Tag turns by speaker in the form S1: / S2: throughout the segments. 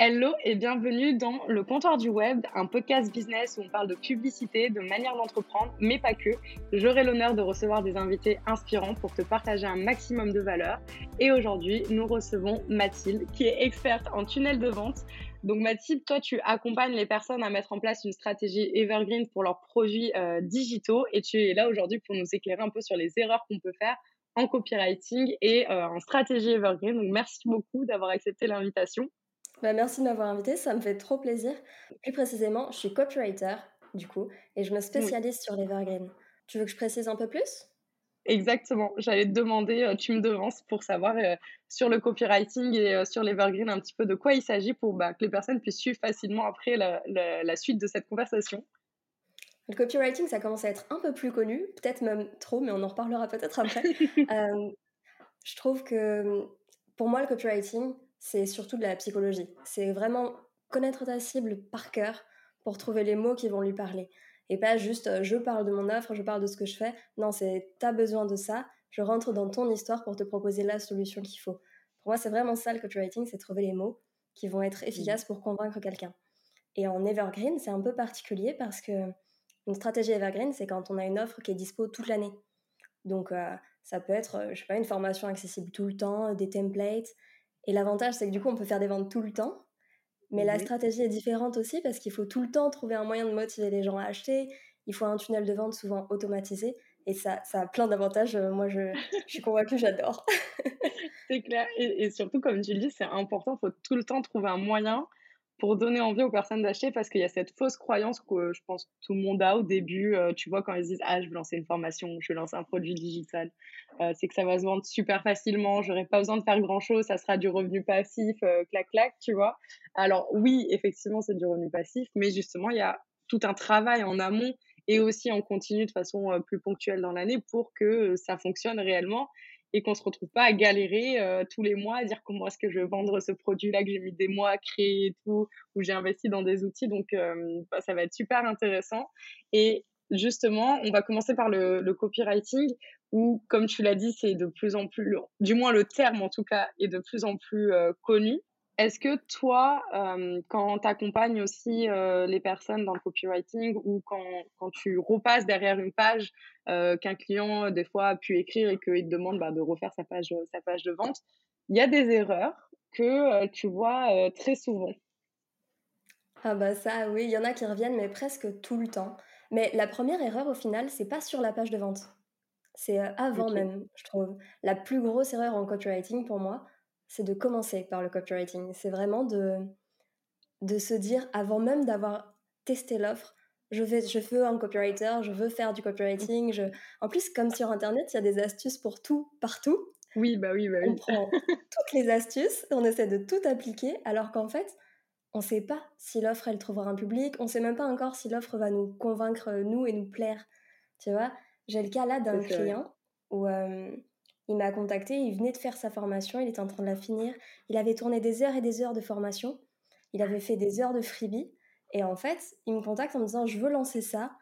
S1: Hello et bienvenue dans le comptoir du web, un podcast business où on parle de publicité, de manière d'entreprendre, mais pas que. J'aurai l'honneur de recevoir des invités inspirants pour te partager un maximum de valeur. Et aujourd'hui, nous recevons Mathilde, qui est experte en tunnel de vente. Donc Mathilde, toi, tu accompagnes les personnes à mettre en place une stratégie evergreen pour leurs produits euh, digitaux et tu es là aujourd'hui pour nous éclairer un peu sur les erreurs qu'on peut faire en copywriting et euh, en stratégie evergreen. Donc merci beaucoup d'avoir accepté l'invitation.
S2: Bah, merci de m'avoir invité, ça me fait trop plaisir. Plus précisément, je suis copywriter, du coup, et je me spécialise sur l'Evergreen. Tu veux que je précise un peu plus?
S1: Exactement, j'allais te demander, euh, tu me devances pour savoir euh, sur le copywriting et euh, sur l'Evergreen un petit peu de quoi il s'agit pour bah, que les personnes puissent suivre facilement après la, la, suite de cette conversation.
S2: Le copywriting, ça commence à être un peu plus connu, peut-être même trop, mais on en reparlera peut-être après. je trouve que pour moi, le copywriting, c'est surtout de la psychologie. C'est vraiment connaître ta cible par cœur pour trouver les mots qui vont lui parler. Et pas juste euh, je parle de mon offre, je parle de ce que je fais. Non, c'est t'as besoin de ça, je rentre dans ton histoire pour te proposer la solution qu'il faut. Pour moi, c'est vraiment ça le copywriting, c'est trouver les mots qui vont être efficaces pour convaincre quelqu'un. Et en evergreen, c'est un peu particulier parce que une stratégie evergreen, c'est quand on a une offre qui est dispo toute l'année. Donc, euh, ça peut être, euh, je sais pas, une formation accessible tout le temps, des templates, et l'avantage, c'est que du coup, on peut faire des ventes tout le temps. Mais la stratégie est différente aussi parce qu'il faut tout le temps trouver un moyen de motiver les gens à acheter. Il faut un tunnel de vente souvent automatisé. Et ça, ça a plein d'avantages. Euh, moi, je, je suis convaincue, j'adore.
S1: c'est clair. Et, et, surtout, comme tu le dis, c'est important. Il faut tout le temps trouver un moyen pour donner envie aux personnes d'acheter parce qu'il y a cette fausse croyance que je pense tout le monde a au début. Euh, tu vois, quand ils disent Ah, je veux lancer une formation, je veux lancer un produit digital, euh, c'est que ça va se vendre super facilement, j'aurai pas besoin de faire grand chose, ça sera du revenu passif, euh, clac, clac, tu vois. Alors, oui, effectivement, c'est du revenu passif, mais justement, il y a tout un travail en amont et aussi en continu de façon plus ponctuelle dans l'année pour que ça fonctionne réellement et qu'on se retrouve pas à galérer euh, tous les mois à dire comment est-ce que je vais vendre ce produit-là que j'ai mis des mois à créer et tout, où j'ai investi dans des outils. Donc, euh, bah, ça va être super intéressant. Et justement, on va commencer par le, le copywriting, où, comme tu l'as dit, c'est de plus en plus, du moins le terme en tout cas, est de plus en plus euh, connu. Est-ce que toi, euh, quand tu accompagnes aussi euh, les personnes dans le copywriting ou quand, quand tu repasses derrière une page euh, qu'un client, des fois, a pu écrire et qu'il te demande bah, de refaire sa page, sa page de vente, il y a des erreurs que tu vois très souvent?
S2: Ah bah ça, oui, il y en a qui reviennent, mais presque tout le temps. Mais la première erreur, au final, c'est pas sur la page de vente. C'est avant même, je trouve. La plus grosse erreur en copywriting pour moi, c'est de commencer par le copywriting. C'est vraiment de, de se dire, avant même d'avoir testé l'offre, je, vais, je veux un copywriter, je veux faire du copywriting. Je... En plus, comme sur Internet, il y a des astuces pour tout, partout.
S1: Oui, bah oui, bah oui.
S2: On prend toutes les astuces, on essaie de tout appliquer, alors qu'en fait, on ne sait pas si l'offre, elle trouvera un public, on ne sait même pas encore si l'offre va nous convaincre, nous, et nous plaire. Tu vois, j'ai le cas là d'un client où euh, il m'a contacté, il venait de faire sa formation, il était en train de la finir. Il avait tourné des heures et des heures de formation. Il avait fait des heures de freebie. Et en fait, il me contacte en me disant Je veux lancer ça.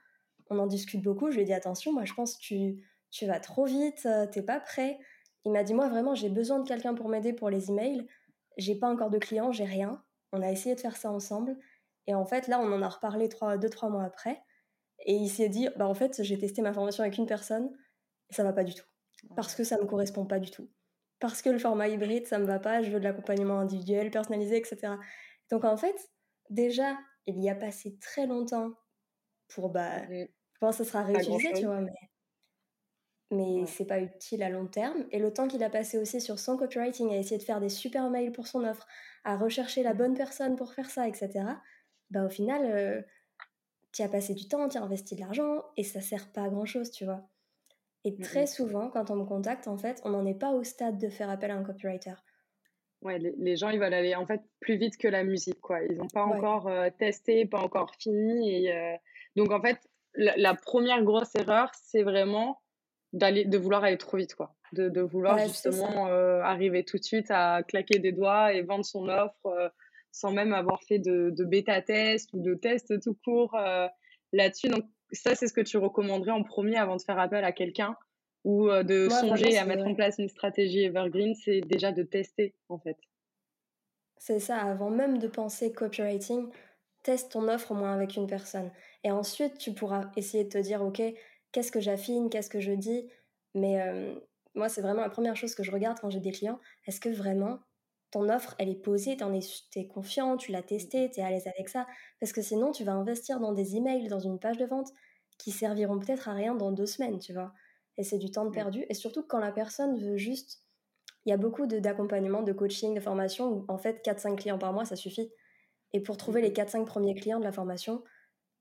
S2: On en discute beaucoup. Je lui ai dit Attention, moi je pense que tu, tu vas trop vite, euh, t'es pas prêt. Il m'a dit Moi vraiment, j'ai besoin de quelqu'un pour m'aider pour les emails. J'ai pas encore de clients, j'ai rien. On a essayé de faire ça ensemble. Et en fait, là, on en a reparlé trois, deux, trois mois après. Et il s'est dit Bah en fait, j'ai testé ma formation avec une personne et ça va pas du tout parce que ça me correspond pas du tout. Parce que le format hybride, ça me va pas, je veux de l'accompagnement individuel, personnalisé, etc. Donc en fait, déjà, il y a passé très longtemps pour, bah, je pense que ça sera réutilisé, tu vois, mais, mais c'est pas utile à long terme. Et le temps qu'il a passé aussi sur son copywriting, à essayer de faire des super mails pour son offre, à rechercher la bonne personne pour faire ça, etc., bah au final, euh, tu as passé du temps, tu as investi de l'argent, et ça sert pas à grand chose, tu vois. Et mmh très souvent, quand on me contacte, en fait, on n'en est pas au stade de faire appel à un copywriter.
S1: Ouais, les, gens, ils veulent aller en fait plus vite que la musique, quoi. Ils n'ont pas encore euh, testé, pas encore fini. Et, euh, Donc, en fait, la, première grosse erreur, c'est vraiment d'aller, de vouloir aller trop vite, quoi. De, de vouloir justement euh, arriver tout de suite à claquer des doigts et vendre son offre sans même avoir fait de, de bêta-test ou de test tout court là-dessus. Donc, ça, c'est ce que tu recommanderais en premier avant de faire appel à quelqu'un ou euh, de songer à mettre en place une stratégie evergreen, c'est déjà de tester en fait.
S2: C'est ça, avant même de penser copywriting, teste ton offre au moins avec une personne. Et ensuite, tu pourras essayer de te dire, OK, qu'est-ce que j'affine, qu'est-ce que je dis? Mais euh, moi, c'est vraiment la première chose que je regarde quand j'ai des clients. Est-ce que vraiment ton offre, elle est posée, tu es, es confiant, tu l'as testée, tu es à l'aise avec ça Parce que sinon, tu vas investir dans des emails, dans une page de vente qui serviront peut-être à rien dans deux semaines, tu vois. Et c'est du temps de perdu. Et surtout quand la personne veut juste. Il y a beaucoup d'accompagnement, de, coaching, de formation où en fait 4-5 clients par mois, ça suffit. Et pour trouver les 4-5 premiers clients de la formation,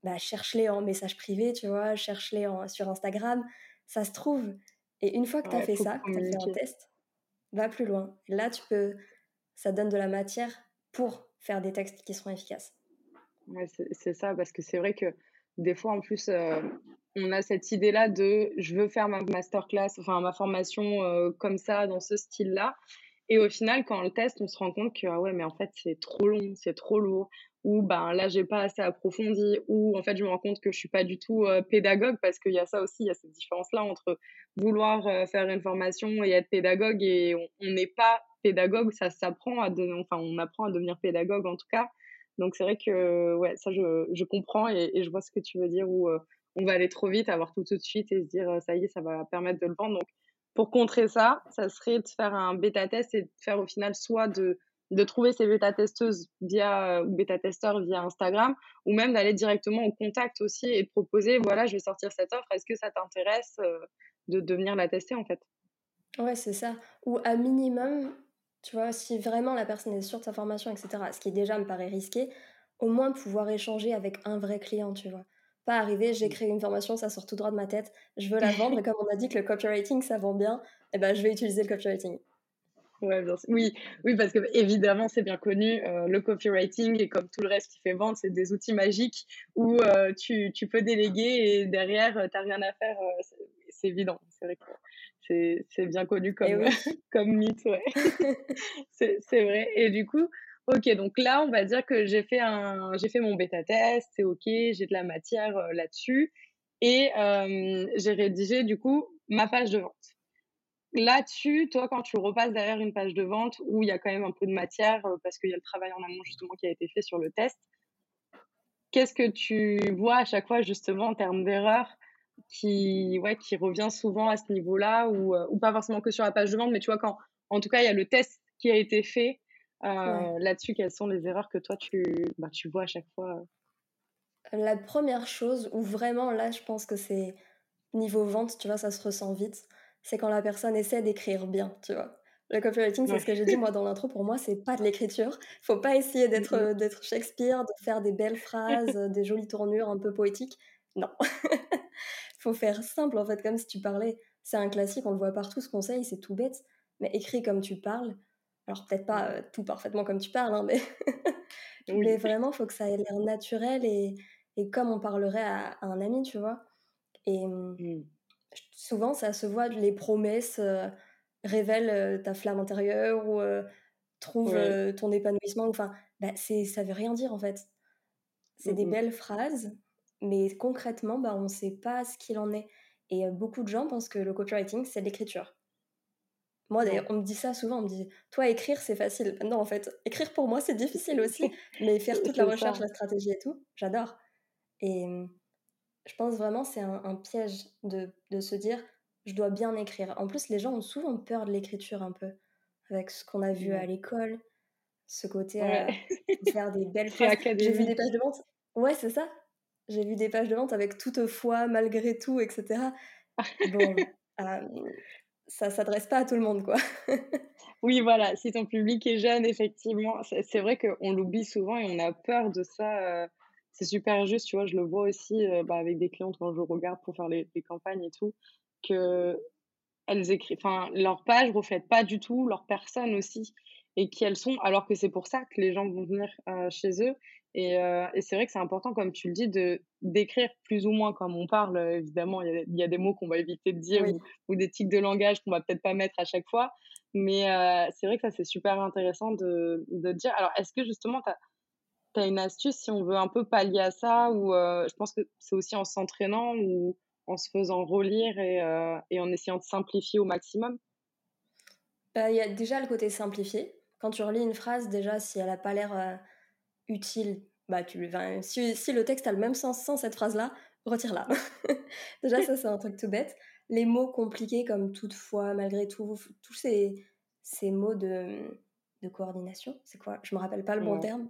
S2: bah, cherche-les en message privé, tu vois, cherche-les sur Instagram, ça se trouve. Et une fois que tu as fait ça, que tu as fait un test, va plus loin. là, tu peux, ça donne de la matière pour faire des textes qui seront efficaces.
S1: Ouais, c'est ça, parce que c'est vrai que des fois, en plus, euh, on a cette idée-là de je veux faire ma masterclass, enfin ma formation euh, comme ça, dans ce style-là. Et au final, quand on le teste, on se rend compte que, ah ouais, mais en fait, c'est trop long, c'est trop lourd, ou ben là, j'ai pas assez approfondi, ou en fait, je me rends compte que je suis pas du tout euh, pédagogue, parce qu'il y a ça aussi, il y a cette différence-là entre vouloir faire une formation et être pédagogue, et on n'est pas pédagogue, ça s'apprend à, enfin, on apprend à devenir pédagogue en tout cas. Donc c'est vrai que ouais, ça je, je comprends et, je vois ce que tu veux dire où euh, on va aller trop vite, avoir tout de suite et se dire euh, ça y est, ça va permettre de le vendre. Pour contrer ça, ça serait de faire un bêta test et de faire au final soit de de trouver ces bêta testeuses via ou bêta testeurs via Instagram ou même d'aller directement au contact aussi et proposer voilà, je vais sortir cette offre, est-ce que ça t'intéresse euh, de, de venir la tester en fait?
S2: Ouais, c'est ça. Ou à minimum, tu vois, si vraiment la personne est sûre de sa formation, etc., ce qui déjà me paraît risqué, au moins pouvoir échanger avec un vrai client, tu vois. Pas arriver, j'ai créé une formation, ça sort tout droit de ma tête, je veux la vendre, et comme on a dit que le copywriting, ça vend bien, eh ben, je vais utiliser le copywriting.
S1: Ouais, bien sûr. Oui, oui, parce que évidemment, c'est bien connu, euh, le copywriting et comme tout le reste qui fait vendre, c'est des outils magiques où euh, tu, tu, peux déléguer et derrière, euh, tu n'as rien à faire. c'est évident. C'est vrai que c'est bien connu comme, oui. comme mythe, ouais. c'est vrai. Et du coup, ok, donc là, on va dire que j'ai fait, un, fait mon bêta test, c'est ok, j'ai de la matière euh, là-dessus. Et euh, j'ai rédigé, du coup, ma page de vente. Là-dessus, toi, quand tu repasses derrière une page de vente où il y a quand même un peu de matière, euh, parce qu'il y a le travail en amont justement qui a été fait sur le test, qu'est-ce que tu vois à chaque fois justement en termes d'erreurs qui, ouais, qui revient souvent à ce niveau-là, ou, ou pas forcément que sur la page de vente, mais tu vois, quand en tout cas il y a le test qui a été fait euh, là-dessus, quelles sont les erreurs que toi tu, bah, tu vois à chaque fois
S2: euh? La première chose, où vraiment là je pense que c'est niveau vente, tu vois, ça se ressent vite, c'est quand la personne essaie d'écrire bien, tu vois. Le copywriting, c'est ce que j'ai dit moi dans l'intro, pour moi, c'est pas de l'écriture. Faut pas essayer d'être mm-hmm. d'être Shakespeare, de faire des belles phrases, des jolies tournures un peu poétiques. Non. faut faire simple en fait, comme si tu parlais. C'est un classique, on le voit partout ce conseil, c'est tout bête, mais écrit comme tu parles. Alors peut-être pas euh, tout parfaitement comme tu parles, hein, mais, mais vraiment, faut que ça ait l'air naturel et, et comme on parlerait à, un ami, tu vois? Et mmh. souvent, ça se voit, les promesses euh, révèlent euh, ta flamme intérieure ou trouve ton épanouissement. Enfin, bah, ça veut rien dire en fait. C'est des mmh belles phrases, mais concrètement, bah, on ne sait pas ce qu'il en est. Et beaucoup de gens pensent que le copywriting, c'est l'écriture. Moi, d'ailleurs, on me dit ça souvent, on me dit, toi, écrire, c'est facile. Non, en fait, écrire pour moi, c'est difficile aussi, mais faire toute la recherche, la stratégie et tout, j'adore. Et mmh, je pense vraiment c'est un, piège de, de, se dire, je dois bien écrire. En plus, les gens ont souvent peur de l'écriture un peu, avec ce qu'on a vu à l'école, ce côté à faire des belles phrases. J'ai vu des pages de vente. Ouais, c'est ça. J'ai vu des pages de vente avec toutefois, malgré tout, etc. Bon, ça s'adresse pas à tout le monde, quoi.
S1: oui, voilà, si ton public est jeune, effectivement, c'est vrai qu'on l'oublie souvent et on a peur de ça. Euh, c'est super juste, tu vois, je le vois aussi euh, bah, avec des clientes quand je regarde pour faire les, campagnes et tout, que elles écrivent, enfin, leur page reflète pas du tout leur personne aussi et qui elles sont, alors que c'est pour ça que les gens vont venir euh, chez eux et, euh, et c'est vrai que c'est important, comme tu le dis, de d'écrire plus ou moins comme on parle. Évidemment, il y, a, des mots qu'on va éviter de dire ou, des tics de langage qu'on va peut-être pas mettre à chaque fois. Mais euh, c'est vrai que ça, c'est super intéressant de, de dire. Alors, est-ce que justement, tu as, as, une astuce si on veut un peu pallier à ça Ou euh, je pense que c'est aussi en s'entraînant ou en se faisant relire et, et en essayant de simplifier au maximum?
S2: Bah, Il y a déjà le côté simplifié quand tu relis une phrase, déjà, si elle n'a pas l'air utile, bah tu, si, si, le texte a le même sens sans cette phrase-là, retire-la. déjà, ça, c'est un truc tout bête. Les mots compliqués comme toutefois, malgré tout, tous ces, ces mots de, de coordination, c'est quoi? Je me rappelle pas le bon terme.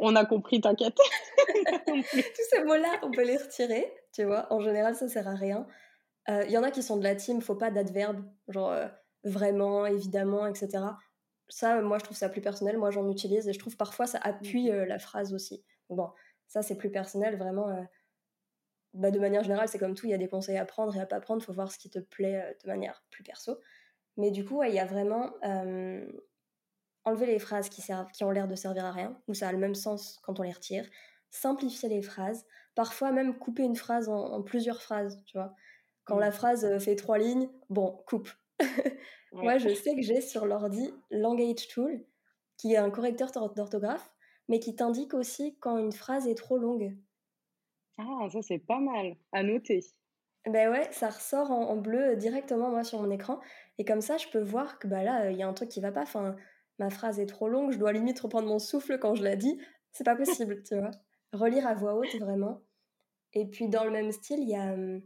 S1: on, a compris, t'inquiète.
S2: tous ces mots-là, on peut les retirer, tu vois. En général, ça sert à rien. Il euh, y en a qui sont de la team, faut pas d'adverbe, genre euh, vraiment, évidemment, etc. Ça, moi, je trouve ça plus personnel. Moi, j'en utilise et je trouve parfois ça appuie euh, la phrase aussi. Bon, ça, c'est plus personnel, vraiment. Bah, de manière générale, c'est comme tout, il y a des conseils à prendre et à pas prendre. faut voir ce qui te plaît de manière plus perso. Mais du coup, il y a vraiment enlever les phrases qui, servent, qui ont l'air de servir à rien, ou ça a le même sens quand on les retire, simplifier les phrases, parfois même couper une phrase en plusieurs phrases, tu vois. Quand la phrase euh, fait trois lignes, bon, coupe. Moi, je sais que j'ai sur l'ordi Language Tool, qui est un correcteur d'orthographe, mais qui t'indique aussi quand une phrase est trop longue.
S1: Ah, ça c'est pas mal à noter.
S2: Ben ouais, ça ressort en, bleu directement moi sur mon écran, et comme ça je peux voir que bah là il y a un truc qui va pas. Enfin, ma phrase est trop longue, je dois limite reprendre mon souffle quand je la dis. C'est pas possible, tu vois. Relire à voix haute vraiment. Et puis dans le même style, il y a hum,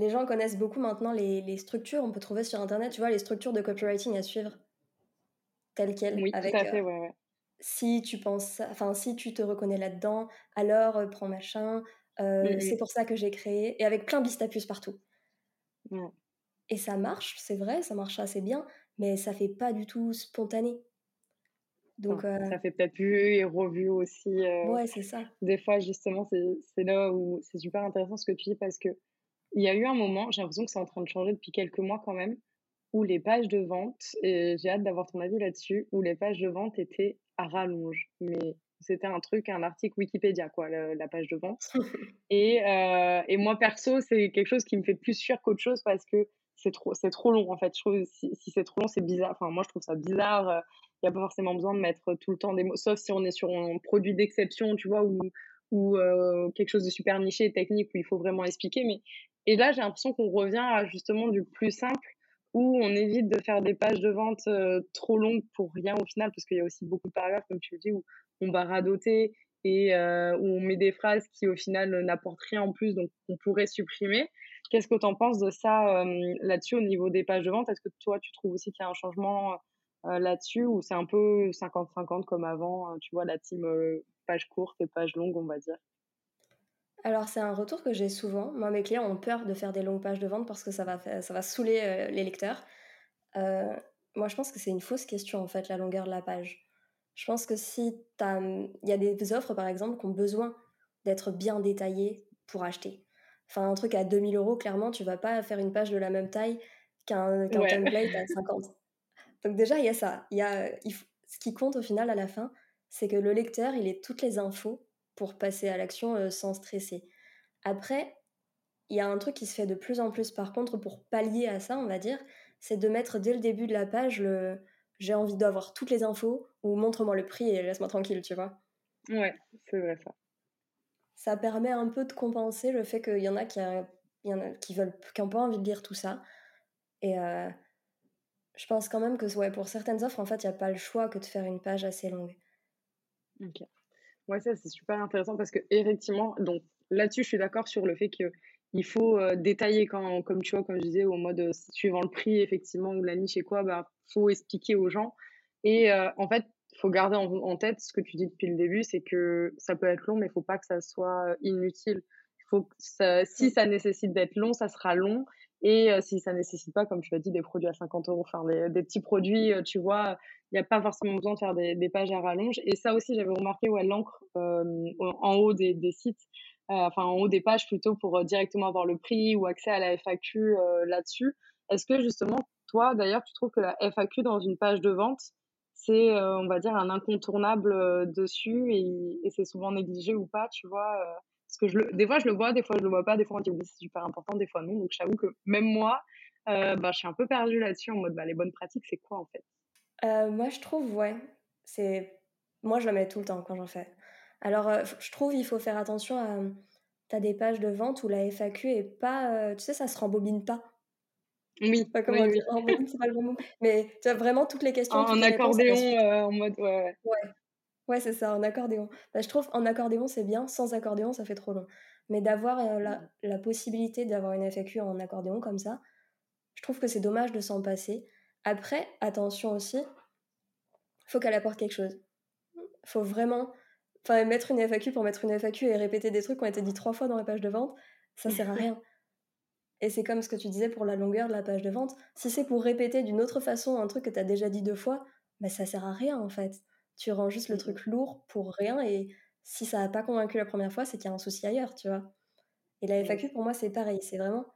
S2: les gens connaissent beaucoup maintenant les, structures, on peut trouver sur Internet, tu vois, les structures de copywriting à suivre, telles quelles.
S1: Oui, avec, tout à fait, euh,
S2: Si tu penses, enfin, si tu te reconnais là-dedans, alors euh, prends machin, euh, c'est pour ça que j'ai créé, et avec plein d'istapus partout. Et ça marche, c'est vrai, ça marche assez bien, mais ça fait pas du tout spontané.
S1: Donc, Ça fait peut-être vu et revu aussi.
S2: ouais, c'est ça.
S1: Des fois, justement, c'est là où c'est super intéressant ce que tu dis parce que il y a eu un moment, j'ai l'impression que c'est en train de changer depuis quelques mois quand même, où les pages de vente, et j'ai hâte d'avoir ton avis là-dessus, où les pages de vente étaient à rallonge. Mais c'était un truc, un article Wikipédia, quoi, la, page de vente. et, euh, et moi, perso, c'est quelque chose qui me fait plus fuir qu'autre chose parce que c'est trop, c'est trop long, en fait. Je trouve, si, si c'est trop long, c'est bizarre. Enfin, moi, je trouve ça bizarre. Il n'y a pas forcément besoin de mettre tout le temps des mots, sauf si on est sur un produit d'exception, tu vois, ou, ou euh, quelque chose de super niché et technique où il faut vraiment expliquer. Mais et là, j'ai l'impression qu'on revient à justement du plus simple, où on évite de faire des pages de vente euh, trop longues pour rien au final, parce qu'il y a aussi beaucoup de paragraphes, comme tu le dis, où on va radoter et euh, où on met des phrases qui au final n'apportent rien en plus, donc on pourrait supprimer. Qu'est-ce que tu en penses de ça euh, là-dessus au niveau des pages de vente? Est-ce que toi, tu trouves aussi qu'il y a un changement là-dessus, ou c'est un peu 50-50 comme avant, tu vois, la team page courte et page longue, on va dire?
S2: Alors, c'est un retour que j'ai souvent. Moi, mes clients ont peur de faire des longues pages de vente parce que ça va, ça va saouler euh, les lecteurs. Euh, moi, je pense que c'est une fausse question, en fait, la longueur de la page. Je pense que si il y a des offres, par exemple, qui ont besoin d'être bien détaillées pour acheter. Enfin, un truc à 2000 euros, clairement, tu vas pas faire une page de la même taille qu'un template à 50. Donc déjà, il y a ça. Y a, ce qui compte au final, à la fin, c'est que le lecteur, il ait toutes les infos pour passer à l'action euh, sans stresser. Après, il y a un truc qui se fait de plus en plus par contre pour pallier à ça, on va dire, c'est de mettre dès le début de la page le j'ai envie d'avoir toutes les infos ou montre-moi le prix et laisse-moi tranquille, tu vois.
S1: Ouais, c'est vrai ça.
S2: Ça permet un peu de compenser le fait qu'il y en a qui, y en a qui veulent qui n'ont pas envie de lire tout ça. Et euh, je pense quand même que ouais, pour certaines offres, en fait, il n'y a pas le choix que de faire une page assez longue.
S1: Ok. Ouais, ça, c'est super intéressant parce que, effectivement, donc là-dessus, je suis d'accord sur le fait qu'il faut euh, détailler quand, comme tu vois, comme je disais, au mode euh, suivant le prix, effectivement, ou la niche et quoi, bah, faut expliquer aux gens. Et euh, en fait, il faut garder en, tête ce que tu dis depuis le début, c'est que ça peut être long, mais il faut pas que ça soit inutile. Faut que si ça nécessite d'être long, ça sera long. Et si ça nécessite pas, comme tu l'as dit, des produits à 50 euros, enfin des petits produits, tu vois, il n'y a pas forcément besoin de faire des, des, pages à rallonge. Et ça aussi, j'avais remarqué, ouais, l'encre en haut des, des sites, enfin en haut des pages plutôt pour directement avoir le prix ou accès à la FAQ là-dessus. Est-ce que justement, toi, d'ailleurs, tu trouves que la FAQ dans une page de vente, c'est, on va dire, un incontournable dessus et, et c'est souvent négligé ou pas, tu vois parce que je le, des fois, je le vois, des fois, je le vois pas. Des fois, on dit oui, c'est super important, des fois, non. Donc, j'avoue que même moi, euh, bah, je suis un peu perdue là-dessus en mode bah, les bonnes pratiques, c'est quoi en fait?
S2: Euh, Moi, je trouve, ouais. c'est Moi, je le mets tout le temps quand j'en fais. Alors, euh, je trouve il faut faire attention à. Tu as des pages de vente où la FAQ est pas. tu sais, ça se rembobine pas.
S1: Oui,
S2: pas comment
S1: oui,
S2: dire, volume, c'est pas le bon mot, mais tu as vraiment toutes les questions,
S1: En, en
S2: la
S1: accordéon, euh, en mode, ouais, ouais.
S2: Ouais, ouais, c'est ça, en accordéon. Bah, je trouve en accordéon, c'est bien, sans accordéon, ça fait trop long. Mais d'avoir, heu, la la possibilité d'avoir une FAQ en accordéon comme ça, je trouve que c'est dommage de s'en passer. Après, attention aussi, faut qu'elle apporte quelque chose. Faut vraiment enfin, mettre une FAQ pour mettre une FAQ et répéter des trucs qui ont été dit 3 fois dans la page de vente, ça sert à rien. Et c'est comme ce que tu disais pour la longueur de la page de vente. Si c'est pour répéter d'une autre façon un truc que tu as déjà dit deux fois, bah, ça sert à rien en fait. Tu rends juste le truc lourd pour rien et si ça n'a pas convaincu la première fois, c'est qu'il y a un souci ailleurs, tu vois. Et la FAQ pour moi c'est pareil, c'est vraiment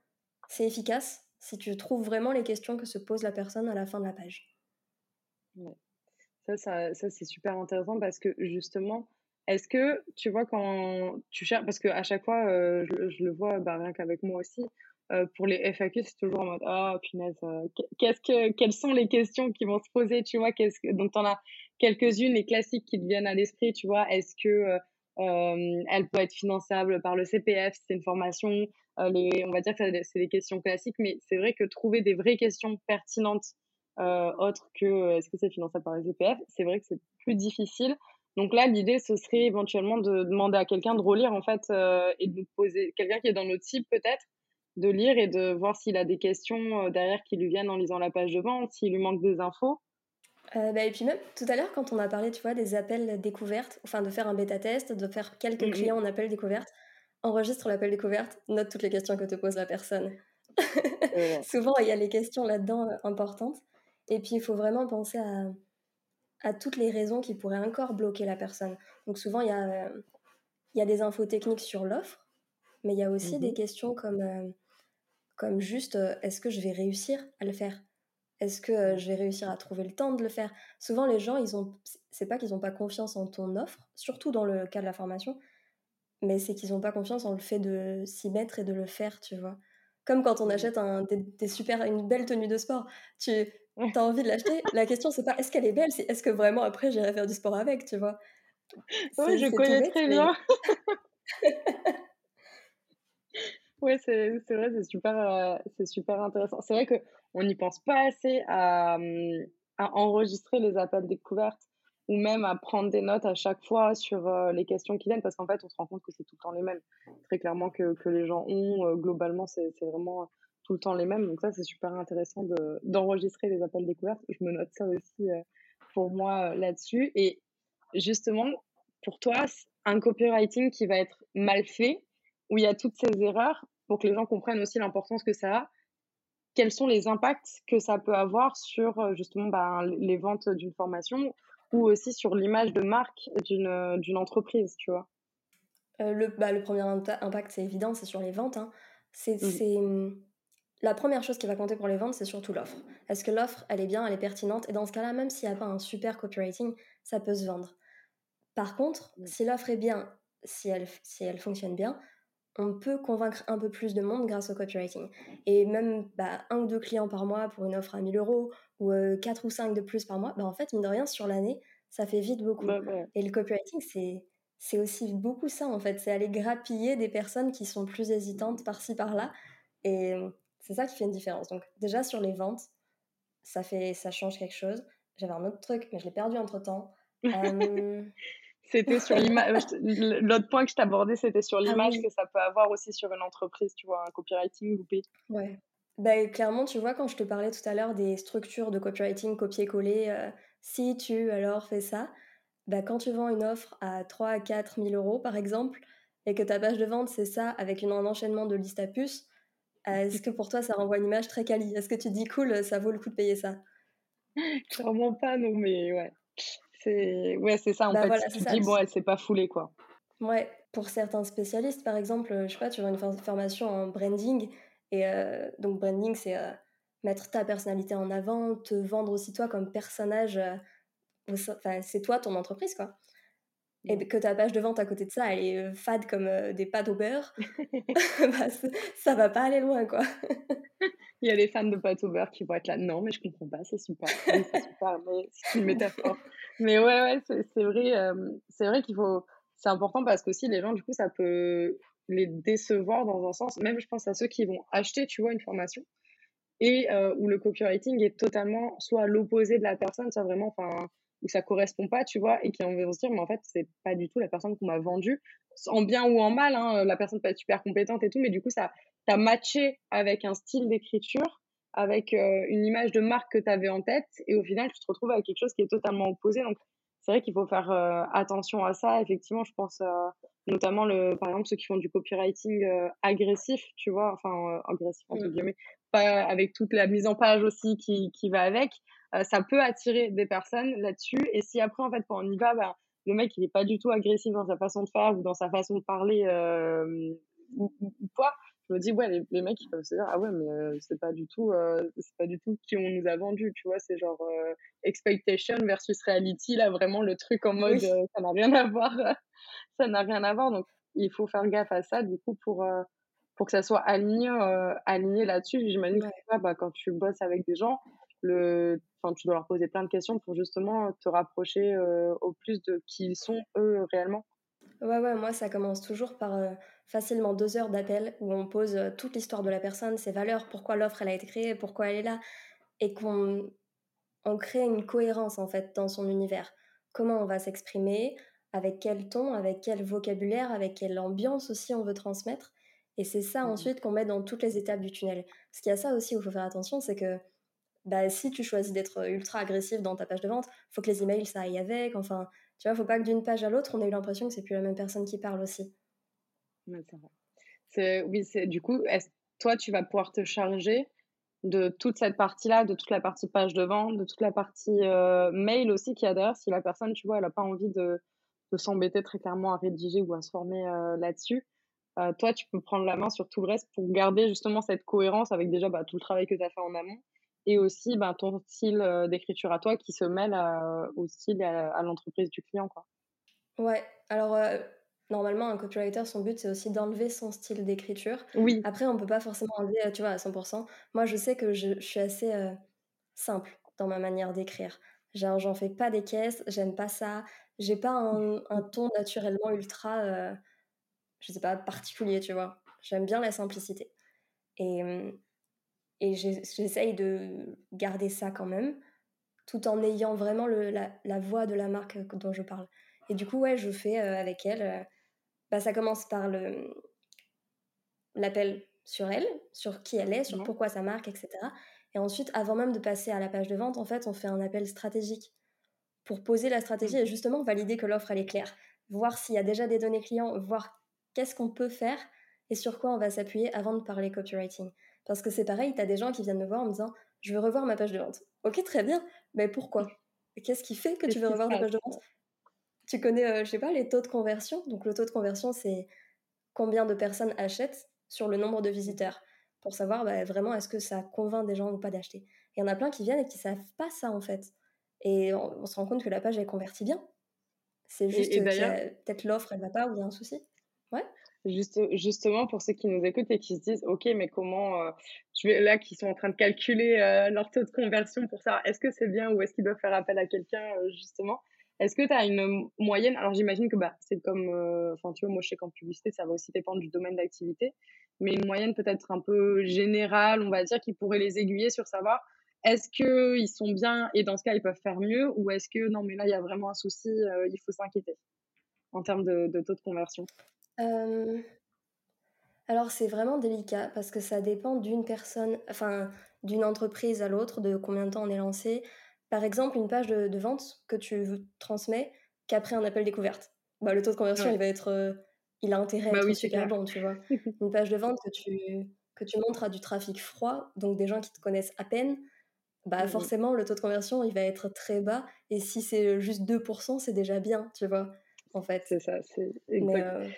S2: c'est efficace si tu trouves vraiment les questions que se pose la personne à la fin de la page.
S1: ouais. Ça, ça, ça c'est super intéressant parce que justement, est-ce que tu vois quand tu cherches, parce qu'à chaque fois, euh, je, je le vois, bah, rien qu'avec moi aussi, euh, pour les FAQ, c'est toujours en mode Ah, punaise, euh, qu'est-ce que, quelles sont les questions qui vont se poser, tu vois qu'est-ce que, Donc, tu en as quelques-unes, les classiques qui te viennent à l'esprit, tu vois. Est-ce que euh, euh, elle peut être finançable par le CPF, c'est une formation On va dire que c'est des questions classiques, mais c'est vrai que trouver des vraies questions pertinentes autres que est-ce que c'est finançable par le CPF, c'est vrai que c'est plus difficile. Donc là, l'idée, ce serait éventuellement de demander à quelqu'un de relire, en fait, et de poser, quelqu'un qui est dans notre cible, peut-être, de lire et de voir s'il a des questions euh, derrière qui lui viennent en lisant la page de vente, s'il lui manque des infos.
S2: Euh, bah, et puis même tout à l'heure quand on a parlé, tu vois, des appels découvertes, enfin de faire un bêta test, de faire quelques
S1: Mm, mm.
S2: clients en appel découverte, enregistre l'appel découverte, note toutes les questions que te pose la personne. Souvent, il y a les questions là-dedans euh, importantes. Et puis, il faut vraiment penser à, à toutes les raisons qui pourraient encore bloquer la personne. Donc, souvent, il y a, euh, il y a des infos techniques sur l'offre, mais il y a aussi des
S1: Mhm.
S2: questions comme, euh, comme juste euh, est-ce que je vais réussir à le faire? Est-ce que euh, je vais réussir à trouver le temps de le faire? Souvent, les gens, ils ont, c'est pas qu'ils n'ont pas confiance en ton offre, surtout dans le cas de la formation, mais c'est qu'ils n'ont pas confiance en le fait de s'y mettre et de le faire, tu vois? Comme quand on
S1: Ouais.
S2: achète un, des, des super, une belle tenue de sport, tu as envie de l'acheter? La question, c'est pas est-ce qu'elle est belle, c'est est-ce que vraiment après j'irai faire du sport avec, tu vois?
S1: Oui, je connais très bien. Ouais, c'est vrai, c'est super, euh, super intéressant. C'est vrai qu'on n'y pense pas assez à, hum, à enregistrer les appels découvertes ou même à prendre des notes à chaque fois sur euh, les questions qui viennent parce qu'en fait, on se rend compte que c'est tout le temps les mêmes. Très clairement que, que les gens ont, euh, globalement, c'est vraiment tout le temps les mêmes. Donc ça, c'est super intéressant de, d'enregistrer les appels découvertes. Je me note ça aussi pour moi là-dessus. Et justement, pour toi, un copywriting qui va être mal fait, où il y a toutes ces erreurs, pour que les gens comprennent aussi l'importance que ça a, quels sont les impacts que ça peut avoir sur euh, justement ben, les ventes d'une formation ou aussi sur l'image de marque d'une euh, d'une entreprise, tu vois?
S2: euh, le, bah, le premier impa- impact, c'est évident, c'est sur les ventes. hein. C'est, c'est, hum, La première chose qui va compter pour les ventes, c'est surtout l'offre. Est-ce que l'offre, elle est bien, elle est pertinente? Et dans ce cas-là, même s'il n'y a pas un super copywriting, ça peut se vendre. Par contre,
S1: Mm.
S2: si l'offre est bien, si elle, si elle fonctionne bien, on peut convaincre un peu plus de monde grâce au copywriting. Et même bah, un ou deux clients par mois pour une offre à 1000 euros ou euh, quatre ou cinq de plus par mois, bah, en fait, mine de rien, sur l'année, ça fait vite beaucoup.
S1: Bah, ouais.
S2: Et le copywriting, c'est, c'est aussi beaucoup ça, en fait. C'est aller grappiller des personnes qui sont plus hésitantes par-ci, par-là. Et c'est ça qui fait une différence. Donc, déjà, sur les ventes, ça, fait, ça change quelque chose. J'avais un autre truc, mais je l'ai perdu entre-temps. Euh,
S1: C'était sur l'image. L'autre point que je t'abordais, c'était sur
S2: Ah
S1: l'image
S2: oui,
S1: que ça peut avoir aussi sur une entreprise, tu vois, un copywriting loupé.
S2: ouais. Bah, clairement, tu vois, quand je te parlais tout à l'heure des structures de copywriting copier-coller, euh, si tu alors fais ça, bah, quand tu vends une offre à 3 à 4 000 euros, par exemple, et que ta page de vente, c'est ça, avec une, un enchaînement de listes à puces, euh, est-ce que pour toi, ça renvoie une image très quali? Est-ce que tu dis, cool, ça vaut le coup de payer ça?
S1: Clairement pas, non, mais ouais. C'est ouais, c'est ça en
S2: Bah
S1: fait.
S2: voilà,
S1: Tu
S2: ça.
S1: dis, bon, elle s'est pas foulée, quoi.
S2: Ouais, pour certains spécialistes, par exemple, euh, je sais pas, tu vois une for- formation en branding, et euh, donc branding, c'est euh, mettre ta personnalité en avant, te vendre aussi toi comme personnage, euh, c'est toi ton entreprise, quoi. Et que ta page de vente à côté de ça, elle est euh, fade comme euh, des pâtes au beurre, bah, ça va pas aller loin, quoi.
S1: Il y a les fans de pâte au beurre qui vont être là. Non, mais je comprends pas, c'est super. C'est super, mais c'est une métaphore. Mais ouais, ouais, c'est vrai, euh, c'est vrai qu'il faut. C'est important parce qu'aussi, les gens, du coup, ça peut les décevoir dans un sens. Même, je pense à ceux qui vont acheter, tu vois, une formation et où le copywriting est totalement soit l'opposé de la personne, soit vraiment, enfin, où ça correspond pas, tu vois, et qui vont se dire, mais en fait, c'est pas du tout la personne qu'on m'a vendue, en bien ou en mal, hein, la personne peut être super compétente et tout, mais du coup, ça t'a matché avec un style d'écriture, avec une image de marque que tu avais en tête, et au final, tu te retrouves avec quelque chose qui est totalement opposé. Donc, c'est vrai qu'il faut faire attention à ça. Effectivement, je pense notamment, le, par exemple, ceux qui font du copywriting agressif, tu vois, enfin, agressif, entre mmh. guillemets, pas avec toute la mise en page aussi qui, qui va avec. Ça peut attirer des personnes là-dessus. Et si après, en fait, quand on y va, bah, le mec, il n'est pas du tout agressif dans sa façon de faire ou dans sa façon de parler ou, ou, quoi, je me dis, ouais, les, mecs, ils peuvent se dire, ah ouais, mais c'est pas du tout, c'est pas du tout qui on nous a vendu, tu vois, c'est genre expectation versus reality, là, vraiment le truc en mode, ça n'a rien à voir, ça n'a rien à voir, donc il faut faire gaffe à ça, du coup, pour, pour que ça soit aligné, aligné là-dessus. J'imagine que bah, quand tu bosses avec des gens, le, enfin, tu dois leur poser plein de questions pour justement te rapprocher au plus de qui ils sont, eux, réellement.
S2: Ouais, ouais, moi, ça commence toujours par facilement deux heures d'appel où on pose toute l'histoire de la personne, ses valeurs, pourquoi l'offre elle a été créée, pourquoi elle est là, et qu'on on crée une cohérence en fait dans son univers. Comment on va s'exprimer, avec quel ton, avec quel vocabulaire, avec quelle ambiance aussi on veut transmettre. Et c'est ça mmh ensuite qu'on met dans toutes les étapes du tunnel. Ce qu'il y a ça aussi où il faut faire attention, c'est que bah, si tu choisis d'être ultra agressif dans ta page de vente, faut que les emails ça aille avec. Enfin, tu vois, faut pas que d'une page à l'autre, on ait eu l'impression que c'est plus la même personne qui parle aussi.
S1: c'est oui, c'est du coup, toi, tu vas pouvoir te charger de toute cette partie-là, de toute la partie page de vente, de toute la partie euh, mail aussi qu'il y a derrière. Si la personne, tu vois, elle n'a pas envie de, s'embêter très clairement à rédiger ou à se former euh, là-dessus, euh, toi, tu peux prendre la main sur tout le reste pour garder justement cette cohérence avec déjà bah, tout le travail que tu as fait en amont et aussi bah, ton style d'écriture à toi qui se mêle au style et à, l'entreprise du client. Quoi.
S2: Ouais, alors normalement, un copywriter, son but, c'est aussi d'enlever son style d'écriture.
S1: Oui.
S2: Après, on peut pas forcément enlever, tu vois, à 100%. Moi, je sais que je, suis assez simple dans ma manière d'écrire. J'en fais pas des caisses, j'aime pas ça. J'ai pas un, un, ton naturellement ultra, je sais pas, particulier, tu vois. J'aime bien la simplicité. Et, et j'essaye de garder ça quand même, tout en ayant vraiment le, la, la, voix de la marque dont je parle. Et du coup, ouais, je fais avec elle. bah, ça commence par le l'appel sur elle, sur qui elle est, sur mmh pourquoi ça marque, etc. Et ensuite, avant même de passer à la page de vente, en fait, on fait un appel stratégique pour poser la stratégie mmh. et justement valider que l'offre elle est claire, voir s'il y a déjà des données clients, voir qu'est-ce qu'on peut faire et sur quoi on va s'appuyer avant de parler copywriting. Parce que c'est pareil, tu as des gens qui viennent me voir en me disant Je veux revoir ma page de vente. Ok, très bien, mais pourquoi? Qu'est-ce qui fait que tu veux revoir ta page de vente? Tu connais, euh, je sais pas, les taux de conversion? Donc, le taux de conversion, c'est combien de personnes achètent sur le nombre de visiteurs? Pour savoir bah, vraiment est-ce que ça convainc des gens ou pas d'acheter? Il y en a plein qui viennent et qui savent pas ça en fait. Et on, se rend compte que la page elle convertit bien. C'est juste que peut-être l'offre elle va pas ou il y a un souci.
S1: Juste, justement, pour ceux qui nous écoutent et qui se disent, OK, mais comment, euh, je vais, là, qui sont en train de calculer euh, leur taux de conversion pour savoir est-ce que c'est bien ou est-ce qu'ils doivent faire appel à quelqu'un, euh, justement? Est-ce que tu as une moyenne? Alors, j'imagine que bah, c'est comme, enfin, tu vois, moi, je sais qu'en publicité, ça va aussi dépendre du domaine d'activité, mais une moyenne peut-être un peu générale, on va dire, qui pourrait les aiguiller sur savoir est-ce qu'ils sont bien et dans ce cas, ils peuvent faire mieux ou est-ce que non, mais là, il y a vraiment un souci, il faut s'inquiéter en termes de taux de conversion?
S2: Alors c'est vraiment délicat parce que ça dépend d'une personne, enfin d'une entreprise à l'autre, de combien de temps on est lancé. Par exemple, une page de, vente que tu transmets qu'après un appel découverte. Bah, le taux de conversion, il va être, il a intérêt à bah être super bon, tu vois. Une page de vente que tu, que tu montres à du trafic froid, donc des gens qui te connaissent à peine, bah mmh forcément le taux de conversion, il va être très bas. Et si c'est juste 2%, c'est déjà bien, tu vois, en fait.
S1: C'est ça, c'est exact.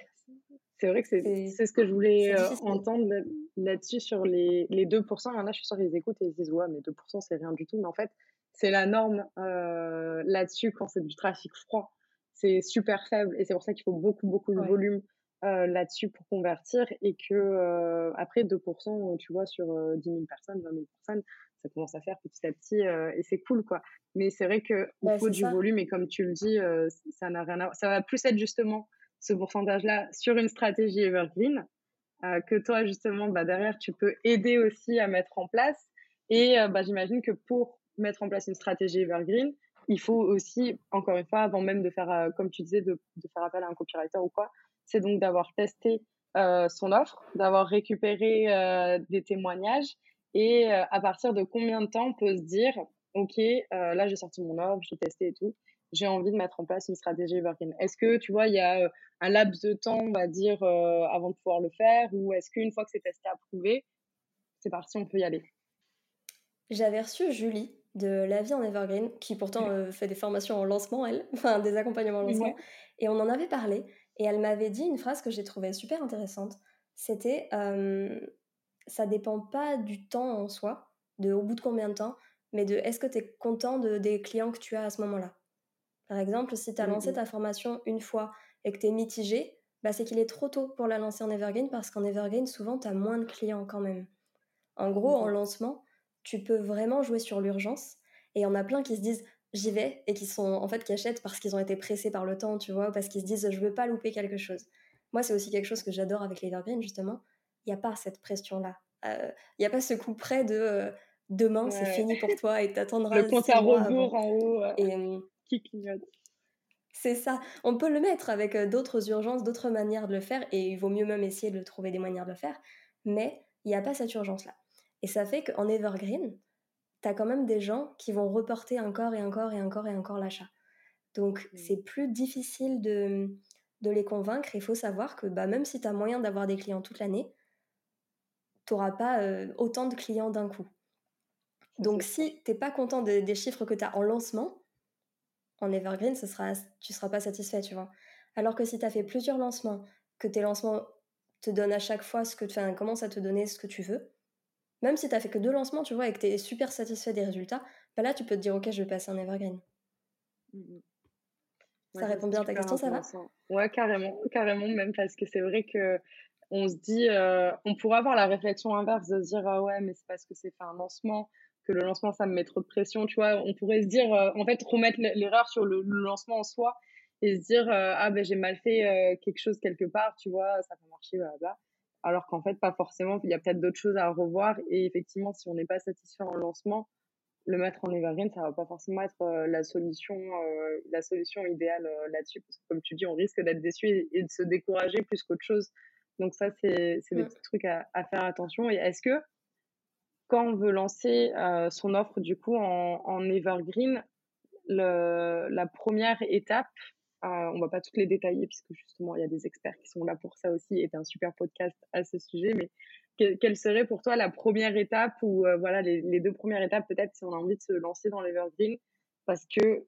S1: C'est vrai que c'est ce que je voulais euh, entendre là-dessus sur les, les 2%. Il y en a, je suis sûre qu'ils écoutent et ils se disent Ouais, mais 2%, c'est rien du tout. Mais en fait, c'est la norme euh, là-dessus quand c'est du trafic froid. C'est super faible et c'est pour ça qu'il faut beaucoup, beaucoup de volume euh, là-dessus pour convertir et que après 2%, tu vois, sur 10 000 personnes, 20 000 personnes, ça commence à faire petit à petit et c'est cool, quoi. Mais c'est vrai qu'il faut du volume et comme tu le dis, ça n'a rien à Ça va plus être justement ce pourcentage-là sur une stratégie evergreen euh, que toi, justement, bah, derrière, tu peux aider aussi à mettre en place. Et bah, j'imagine que pour mettre en place une stratégie evergreen, il faut aussi, encore une fois, avant même de faire, comme tu disais, de, faire appel à un copywriter ou quoi, c'est donc d'avoir testé son offre, d'avoir récupéré des témoignages et à partir de combien de temps on peut se dire, OK, là j'ai sorti mon offre, j'ai testé et tout, j'ai envie de mettre en place une stratégie evergreen. Est-ce que, tu vois, il y a un laps de temps, on va dire, avant de pouvoir le faire ou est-ce qu'une fois que c'est testé, approuvé, c'est parti, on peut y aller?
S2: J'avais reçu Julie de La vie en Evergreen, qui pourtant fait des formations en lancement, elle, enfin des accompagnements en lancement, et on en avait parlé, et elle m'avait dit une phrase que j'ai trouvée super intéressante, c'était ça dépend pas du temps en soi, de au bout de combien de temps, mais de est-ce que tu es content de, des clients que tu as à ce moment-là. Par exemple, si tu as mmh lancé ta formation une fois et que tu es mitigé, bah c'est qu'il est trop tôt pour la lancer en Evergreen parce qu'en Evergreen, souvent, tu as moins de clients quand même. En gros, en lancement, tu peux vraiment jouer sur l'urgence et il y en a plein qui se disent j'y vais et qui sont en fait qui achètent parce qu'ils ont été pressés par le temps, tu vois, parce qu'ils se disent je veux pas louper quelque chose. Moi, c'est aussi quelque chose que j'adore avec l'Evergreen justement. Il n'y a pas cette pression-là. Euh, il n'y a pas ce coup près de euh, demain, c'est fini pour toi et t'attendras.
S1: Le compte à rebours en haut euh, et, qui clignote.
S2: C'est ça. On peut le mettre avec d'autres urgences, d'autres manières de le faire et il vaut mieux même essayer de trouver des manières de le faire. Mais il n'y a pas cette urgence-là. Et ça fait qu'en Evergreen, tu as quand même des gens qui vont reporter encore et encore et encore et encore l'achat. Donc mmh. c'est plus difficile de, de les convaincre. Il faut savoir que bah, même si tu as moyen d'avoir des clients toute l'année, tu n'auras pas autant de clients d'un coup. Donc si tu n'es pas content des chiffres que tu as en lancement, en Evergreen, ce sera, tu ne seras pas satisfait, tu vois. Alors que si tu as fait plusieurs lancements, que tes lancements te donnent à chaque fois ce que tu commencent à te donner ce que tu veux, même si tu as fait que deux lancements, tu vois, et que tu es super satisfait des résultats, bah là, tu peux te dire, ok, je vais passer en Evergreen. Mmh ça répond bien à ta question, ça va?
S1: Ouais, carrément, carrément, même parce que c'est vrai que on se dit, euh, on pourrait avoir la réflexion inverse de se dire, ah ouais, mais c'est parce que c'est fait un lancement, que le lancement, ça me met trop de pression, tu vois. On pourrait se dire, euh, en fait, remettre l'erreur sur le, lancement en soi et se dire, euh, ah ben j'ai mal fait quelque chose quelque part, tu vois, ça peut marcher, Alors qu'en fait, pas forcément, il y a peut-être d'autres choses à revoir. Et effectivement, si on n'est pas satisfait en lancement, le mettre en evergreen, ça va pas forcément être la solution, la solution idéale là-dessus, parce que comme tu dis, on risque d'être déçu et, de se décourager plus qu'autre chose. Donc ça, c'est des petits trucs à, faire attention. Et est-ce que quand on veut lancer son offre du coup en, en evergreen, la première étape, on va pas toutes les détailler puisque justement il y a des experts qui sont là pour ça aussi et un super podcast à ce sujet, mais quelle serait pour toi la première étape ou euh, voilà les, deux premières étapes peut-être si on a envie de se lancer dans l'Evergreen? Parce que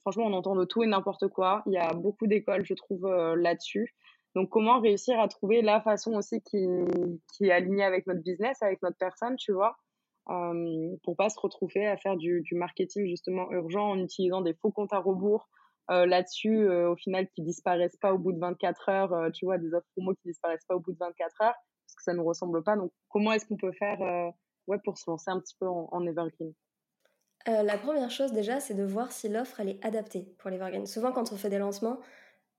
S1: franchement on entend de tout et n'importe quoi. Il y a beaucoup d'écoles je trouve euh, là-dessus donc comment réussir à trouver la façon aussi qui, qui est alignée avec notre business avec notre personne tu vois euh, pour pas se retrouver à faire du, marketing justement urgent en utilisant des faux comptes à rebours euh, là-dessus au final qui disparaissent pas au bout de 24 heures tu vois des offres promo qui disparaissent pas au bout de 24 heures parce que ça ne nous ressemble pas. Donc, comment est-ce qu'on peut faire euh, ouais, pour se lancer un petit peu en, evergreen?
S2: Euh, La première chose déjà, c'est de voir si l'offre elle est adaptée pour l'evergreen. Souvent, quand on fait des lancements,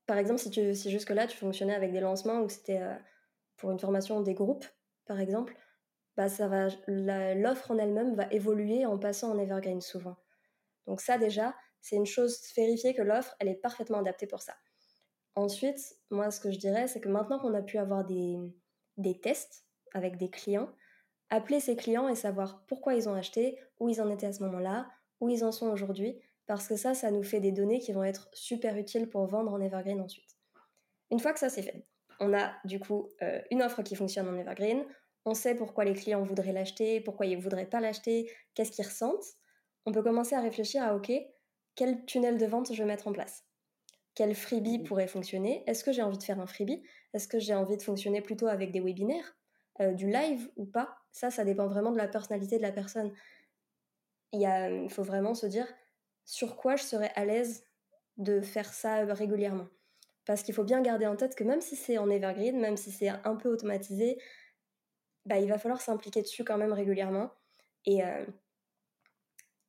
S2: par exemple, si, jusque-là tu fonctionnais avec des lancements où c'était euh, pour une formation des groupes, par exemple, bah l'offre en elle-même va évoluer en passant en evergreen souvent. Donc ça déjà, c'est une chose, vérifier que l'offre, elle est parfaitement adaptée pour ça. Ensuite, moi, ce que je dirais, c'est que maintenant qu'on a pu avoir des, des tests avec des clients, appeler ces clients et savoir pourquoi ils ont acheté, où ils en étaient à ce moment-là, où ils en sont aujourd'hui, parce que ça, ça nous fait des données qui vont être super utiles pour vendre en Evergreen ensuite. Une fois que ça c'est fait, on a du coup euh, une offre qui fonctionne en Evergreen, on sait pourquoi les clients voudraient l'acheter, pourquoi ils ne voudraient pas l'acheter, qu'est-ce qu'ils ressentent. On peut commencer à réfléchir à OK, quel tunnel de vente je vais mettre en place? Quel freebie mmh. pourrait fonctionner? Est-ce que j'ai envie de faire un freebie? Est-ce que j'ai envie de fonctionner plutôt avec des webinaires, euh, du live ou pas? Ça, ça dépend vraiment de la personnalité de la personne. Il, faut vraiment se dire sur quoi je serais à l'aise de faire ça régulièrement. Parce qu'il faut bien garder en tête que même si c'est en evergreen, même si c'est un peu automatisé, bah, il va falloir s'impliquer dessus quand même régulièrement. Et euh,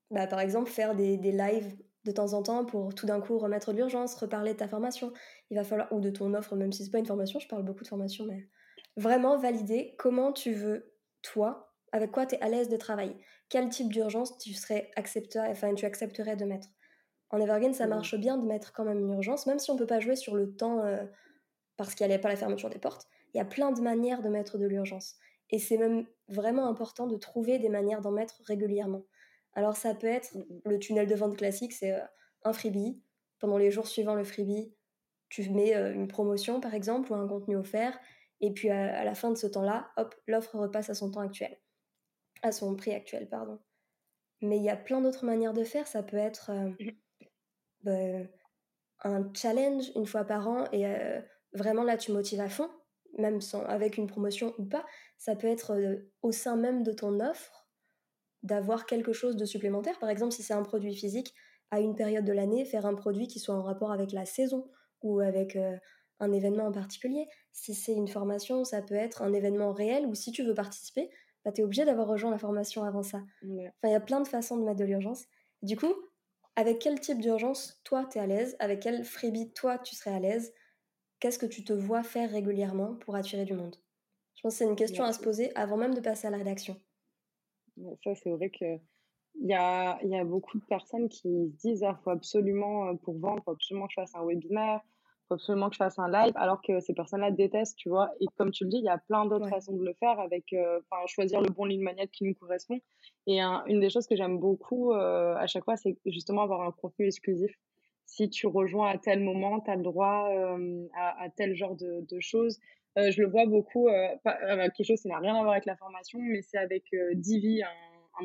S2: bah, par exemple, faire des, des lives de temps en temps pour tout d'un coup remettre l'urgence, reparler de ta formation. Il va falloir, ou de ton offre, même si c'est pas une formation, je parle beaucoup de formation, mais vraiment valider comment tu veux, toi, avec quoi tu es à l'aise de travailler. Quel type d'urgence tu serais enfin, tu accepterais de mettre. En Evergreen, ça mmh. marche bien de mettre quand même une urgence, même si on peut pas jouer sur le temps euh, parce qu'il n'y a pas la fermeture des portes. Il y a plein de manières de mettre de l'urgence. Et c'est même vraiment important de trouver des manières d'en mettre régulièrement. Alors ça peut être le tunnel de vente classique, c'est euh, un freebie. Pendant les jours suivants le freebie, tu mets euh, une promotion par exemple ou un contenu offert. Et puis à, la fin de ce temps-là, hop, l'offre repasse à son temps actuel. À son prix actuel, pardon. Mais il y a plein d'autres manières de faire. Ça peut être euh, mmh. bah, un challenge une fois par an et vraiment là tu motives à fond même sans, avec une promotion ou pas, ça peut être euh, au sein même de ton offre d'avoir quelque chose de supplémentaire. Par exemple, si c'est un produit physique, à une période de l'année, faire un produit qui soit en rapport avec la saison ou avec euh, un événement en particulier. Si c'est une formation, ça peut être un événement réel ou si tu veux participer, bah, tu es obligé d'avoir rejoint la formation avant ça. Enfin, il y a plein de façons de mettre de l'urgence. Du coup, avec quel type d'urgence, toi, tu es à l'aise? Avec quel freebie, toi, tu serais à l'aise? Qu'est-ce que tu te vois faire régulièrement pour attirer du monde? Je pense que c'est une question à se poser avant même de passer à la rédaction.
S1: Ça, c'est vrai que il y a, y a, beaucoup de personnes qui se disent il ah, faut absolument, euh, pour vendre, il faut absolument que je fasse un webinaire, faut absolument que je fasse un live, alors que ces personnes-là détestent, tu vois. Et comme tu le dis, il y a plein d'autres façons de le faire avec euh, choisir le bon ligne manette qui nous correspond. Et une des choses que j'aime beaucoup euh, à chaque fois, c'est justement avoir un contenu exclusif si tu rejoins à tel moment, tu as le droit euh, à, tel genre de, choses. Euh, je le vois beaucoup, quelque chose qui n'a rien à voir avec la formation, mais c'est avec Divi, un,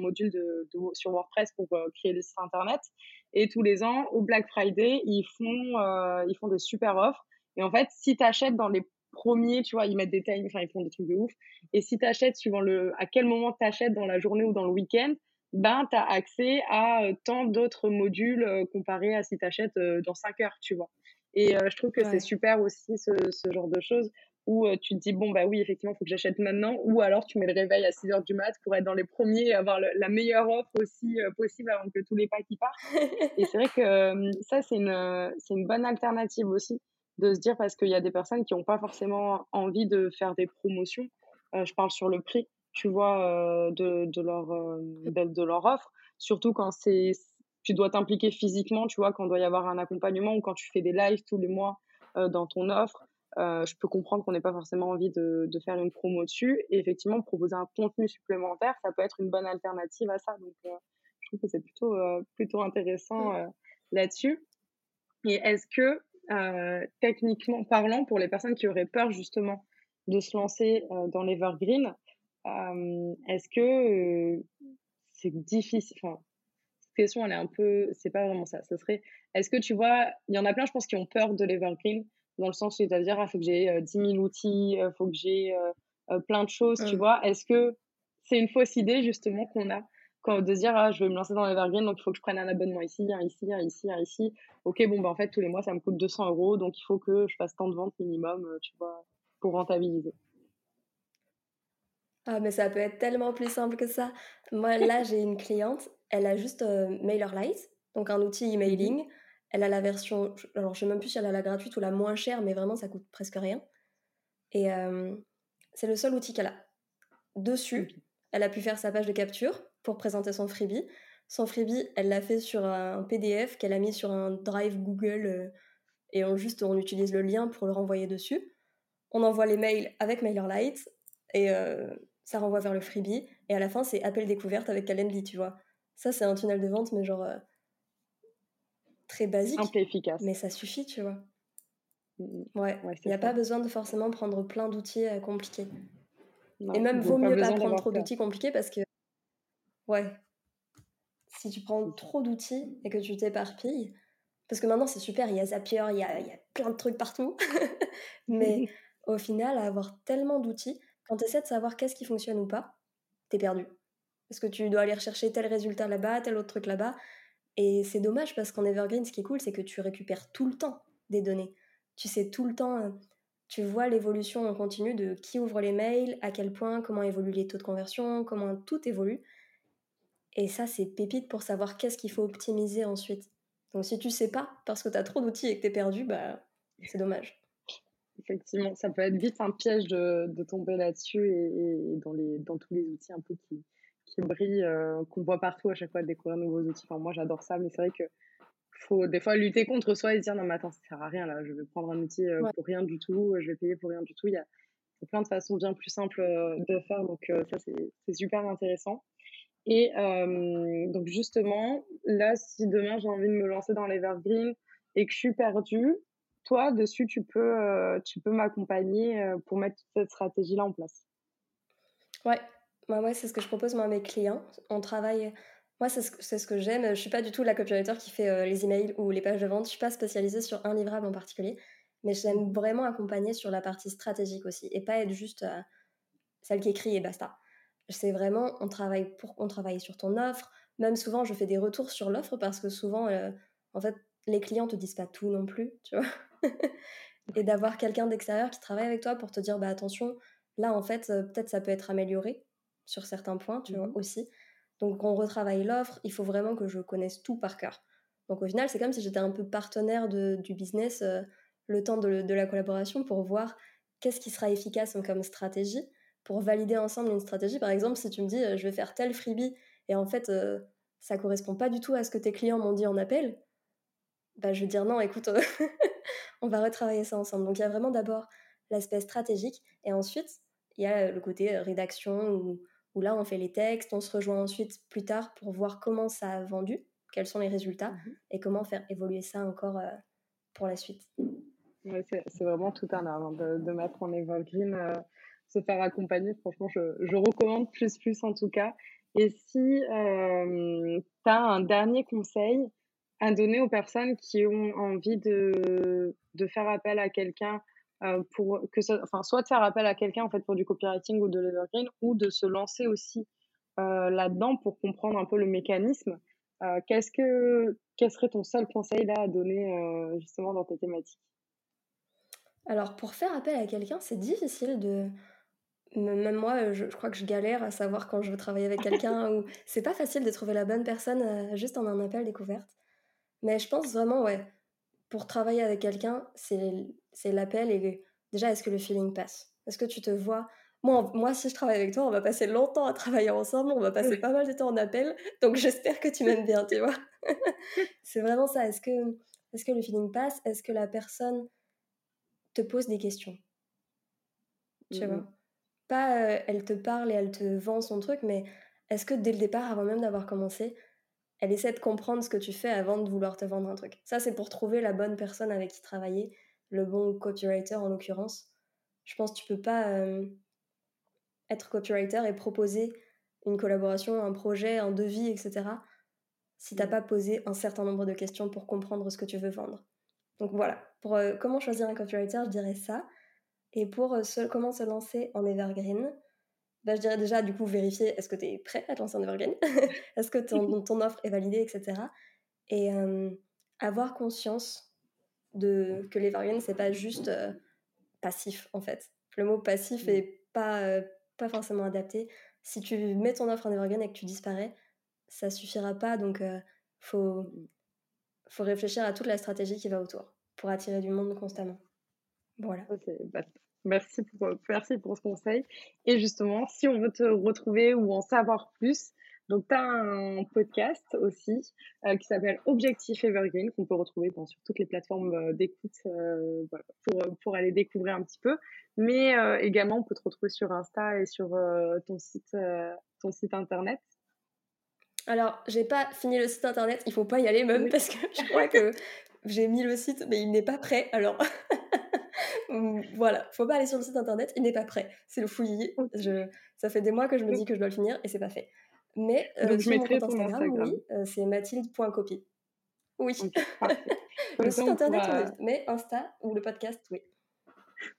S1: module de, sur WordPress pour créer des sites internet. Et tous les ans, au Black Friday, ils font, ils font des super offres. Et en fait, si tu achètes dans les premiers, tu vois, ils mettent des times, enfin, ils font des trucs de ouf. Et si tu achètes suivant le, à quel moment tu achètes dans la journée ou dans le week-end, ben, tu as accès à tant d'autres modules comparé à si tu achètes dans 5 heures, tu vois. Et je trouve que c'est super aussi ce, ce, genre de choses où tu te dis, bon, bah oui, effectivement, il faut que j'achète maintenant, ou alors tu mets le réveil à 6 heures du mat pour être dans les premiers et avoir la meilleure offre aussi possible avant que tous les pas qui partent. et c'est vrai que ça, c'est une, c'est une bonne alternative aussi de se dire parce qu'il y a des personnes qui n'ont pas forcément envie de faire des promotions. je parle sur le prix tu vois, de, de, leur, de, leur offre. Surtout quand c'est, tu dois t'impliquer physiquement, tu vois, quand il doit y avoir un accompagnement ou quand tu fais des lives tous les mois dans ton offre. Je peux comprendre qu'on n'ait pas forcément envie de, de, faire une promo dessus. Et effectivement, proposer un contenu supplémentaire, ça peut être une bonne alternative à ça. Donc, je trouve que c'est plutôt, plutôt intéressant mmh. là-dessus. Et est-ce que, techniquement parlant, pour les personnes qui auraient peur justement de se lancer dans l'Evergreen, est-ce que c'est difficile Enfin, cette question, elle est un peu. C'est pas vraiment ça. Ce serait. Est-ce que tu vois, il y en a plein, je pense, qui ont peur de l'Evergreen, dans le sens où ils doivent dire, ah, faut que j'ai 10 000 outils, il faut que j'ai plein de choses, tu mmh. vois. Est-ce que c'est une fausse idée, justement, qu'on a quand de dire ah, je vais me lancer dans l'Evergreen, donc il faut que je prenne un abonnement ici, un ici, un ici, un ici. Ok, bon, bah, en fait, tous les mois, ça me coûte 200 euros, donc il faut que je fasse tant de ventes minimum, tu vois, pour rentabiliser.
S2: Ah, mais ça peut être tellement plus simple que ça. Moi, là, j'ai une cliente, elle a juste MailerLite, donc un outil mmh emailing. Elle a la version, alors je sais même plus si elle a la gratuite ou la moins chère, mais vraiment, ça coûte presque rien. Et c'est le seul outil qu'elle a. Dessus, elle a pu faire sa page de capture pour présenter son freebie. Son freebie, elle l'a fait sur un PDF qu'elle a mis sur un drive Google et on juste on utilise le lien pour le renvoyer dessus. On envoie les mails avec MailerLite et ça renvoie vers le freebie. Et à la fin, c'est appel découverte avec Calendly, tu vois. Ça, c'est un tunnel de vente, mais genre euh, très basique.
S1: Simple et efficace.
S2: Mais ça suffit, tu vois. Mmh. Ouais, il n'y a pas besoin de forcément prendre plein d'outils euh, compliqués. et même, vaut mieux pas prendre trop d'outils compliqués parce que, ouais, si tu prends trop d'outils et que tu t'éparpilles, parce que maintenant c'est super, il y a Zapier, il y a, il y a plein de trucs partout, mais au final, avoir tellement d'outils, quand tu essaies de savoir qu'est-ce qui fonctionne ou pas, t'es perdu. Parce que tu dois aller rechercher tel résultat là-bas, tel autre truc là-bas. Et c'est dommage parce qu'en Evergreen, ce qui est cool, c'est que tu récupères tout le temps des données. Tu sais tout le temps, euh, tu vois l'évolution en continu de qui ouvre les mails, à quel point, comment évoluent les taux de conversion, comment tout évolue. Et ça, c'est pépite pour savoir qu'est-ce qu'il faut optimiser ensuite. Donc si tu sais pas, parce que tu as trop d'outils et que tu es perdu, bah, c'est dommage.
S1: Effectivement, ça peut être vite un piège de, tomber là-dessus et, dans, les, dans tous les outils un peu qui, qui brillent, euh, qu'on voit partout à chaque fois découvrir de nouveaux outils. Enfin, moi, j'adore ça, mais c'est vrai que faut des fois lutter contre soi et se dire non, mais attends, ça sert à rien là, je vais prendre un outil euh, pour rien du tout, je vais payer pour rien du tout. Il y a, plein de façons bien plus simples euh, de faire, donc ça, c'est super intéressant. Et donc, justement, là, si demain j'ai envie de me lancer dans l'Evergreen et que je suis perdue, toi, dessus, tu peux, euh, tu peux m'accompagner euh, pour mettre cette stratégie-là en place.
S2: Ouais, moi, c'est ce que je propose moi, à mes clients. On travaille. Moi, c'est ce, ce que j'aime. Je suis pas du tout la copywriter qui fait euh, les emails ou les pages de vente. Je suis pas spécialisée sur un livrable en particulier. Mais j'aime vraiment accompagner sur la partie stratégique aussi. Et pas être juste celle qui écrit et basta. C'est vraiment, on travaille, pour, on travaille sur ton offre. Même souvent, je fais des retours sur l'offre parce que souvent, en fait, les clients te disent pas tout non plus, tu vois. et d'avoir quelqu'un d'extérieur qui travaille avec toi pour te dire bah attention, là en fait euh, peut-être ça peut être amélioré sur certains points, tu vois mmh aussi. Donc on retravaille l'offre, il faut vraiment que je connaisse tout par cœur. Donc au final, c'est comme si j'étais un peu partenaire du business euh, le temps de, la collaboration pour voir qu'est-ce qui sera efficace comme stratégie pour valider ensemble une stratégie. Par exemple, si tu me dis euh, je vais faire tel freebie et en fait ça correspond pas du tout à ce que tes clients m'ont dit en appel, bah, je vais dire non, écoute, on va retravailler ça ensemble. Donc il y a vraiment d'abord l'aspect stratégique et ensuite il y a le côté rédaction où, là on fait les textes, on se rejoint ensuite plus tard pour voir comment ça a vendu, quels sont les résultats mmh et comment faire évoluer ça encore pour la suite.
S1: c'est vraiment tout un art hein, de, mettre en evergreen, euh, se faire accompagner. Franchement, je, je, recommande plus, plus en tout cas. Et si euh, tu as un dernier conseil à donner aux personnes qui ont envie de, de faire appel à quelqu'un euh, pour que ça, enfin, soit de faire appel à quelqu'un en fait pour du copywriting ou de l'evergreen ou de se lancer aussi euh, là-dedans pour comprendre un peu le mécanisme. Euh, qu'est-ce que, quel serait ton seul conseil là à donner justement dans tes thématiques?
S2: Alors pour faire appel à quelqu'un, c'est difficile de, même moi, je, crois que je galère à savoir quand je veux travailler avec quelqu'un ou c'est pas facile de trouver la bonne personne juste en un appel découverte. Mais je pense vraiment, ouais, pour travailler avec quelqu'un, c'est l'appel et déjà, est-ce que le feeling passe? Est-ce que tu te vois? Moi, moi, si je travaille avec toi, on va passer longtemps à travailler ensemble, on va passer pas mal de temps en appel, donc j'espère que tu m'aimes bien, tu vois. c'est vraiment ça. Est-ce que, est que le feeling passe? Est-ce que la personne te pose des questions? Tu vois? Pas euh, elle te parle et elle te vend son truc, mais est-ce que dès le départ, avant même d'avoir commencé, elle essaie de comprendre ce que tu fais avant de vouloir te vendre un truc. Ça, c'est pour trouver la bonne personne avec qui travailler, le bon copywriter en l'occurrence. Je pense que tu peux pas euh, être copywriter et proposer une collaboration, un projet, un devis, etc. si t'as mm. pas posé un certain nombre de questions pour comprendre ce que tu veux vendre. Donc voilà, pour euh, comment choisir un copywriter, je dirais ça. Et pour euh, comment se lancer en evergreen, bah, je dirais déjà, du coup, vérifier est-ce que tu es prêt à te lancer en evergreen? Est-ce que ton, ton, offre est validée, etc. Et avoir conscience de que l'evergreen, c'est pas juste passif, en fait. Le mot passif est pas, pas forcément adapté. Si tu mets ton offre en evergreen et que tu disparais, ça suffira pas. Donc, faut, mmh. faut réfléchir à toute la stratégie qui va autour pour attirer du monde constamment. Voilà.
S1: Bah, Merci pour, euh, merci pour ce conseil. Et justement, si on veut te retrouver ou en savoir plus, donc tu as un podcast aussi euh, qui s'appelle Objectif Evergreen, qu'on peut retrouver sur toutes les plateformes euh, d'écoute voilà, pour, pour aller découvrir un petit peu. Mais également, on peut te retrouver sur Insta et sur ton, site, ton site internet.
S2: Alors, j'ai pas fini le site internet, il faut pas y aller même parce que je crois que j'ai mis le site, mais il n'est pas prêt. Alors, voilà, faut pas aller sur le site internet, il n'est pas prêt. C'est le fouillis. Je, ça fait des mois que je me dis que je dois le finir et c'est pas fait. Mais euh, je mettrai mon Instagram, oui, euh, c'est mathilde.copy. Oui. le site internet, mais Insta ou le podcast, oui.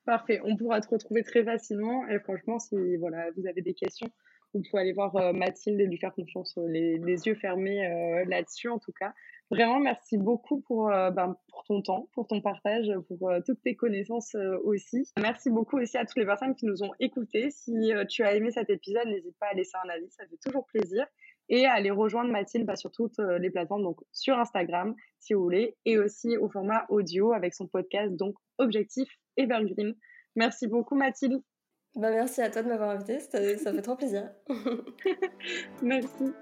S1: Parfait, on pourra te retrouver très facilement et franchement, si voilà, vous avez des questions, il faut aller voir euh, Mathilde et lui faire confiance, euh, les, yeux fermés euh, là-dessus en tout cas. Vraiment, merci beaucoup pour, ben, ton temps, pour ton partage, pour toutes tes connaissances aussi. Merci beaucoup aussi à toutes les personnes qui nous ont écoutés. Si tu as aimé cet épisode, n'hésite pas à laisser un avis, ça fait toujours plaisir et à aller rejoindre Mathilde bah, sur toutes les plateformes, donc sur Instagram si vous voulez, et aussi au format audio avec son podcast, donc Objectif Evergreen. Merci beaucoup Mathilde.
S2: Bah, merci à toi de m'avoir invité, ça fait trop plaisir.
S1: merci.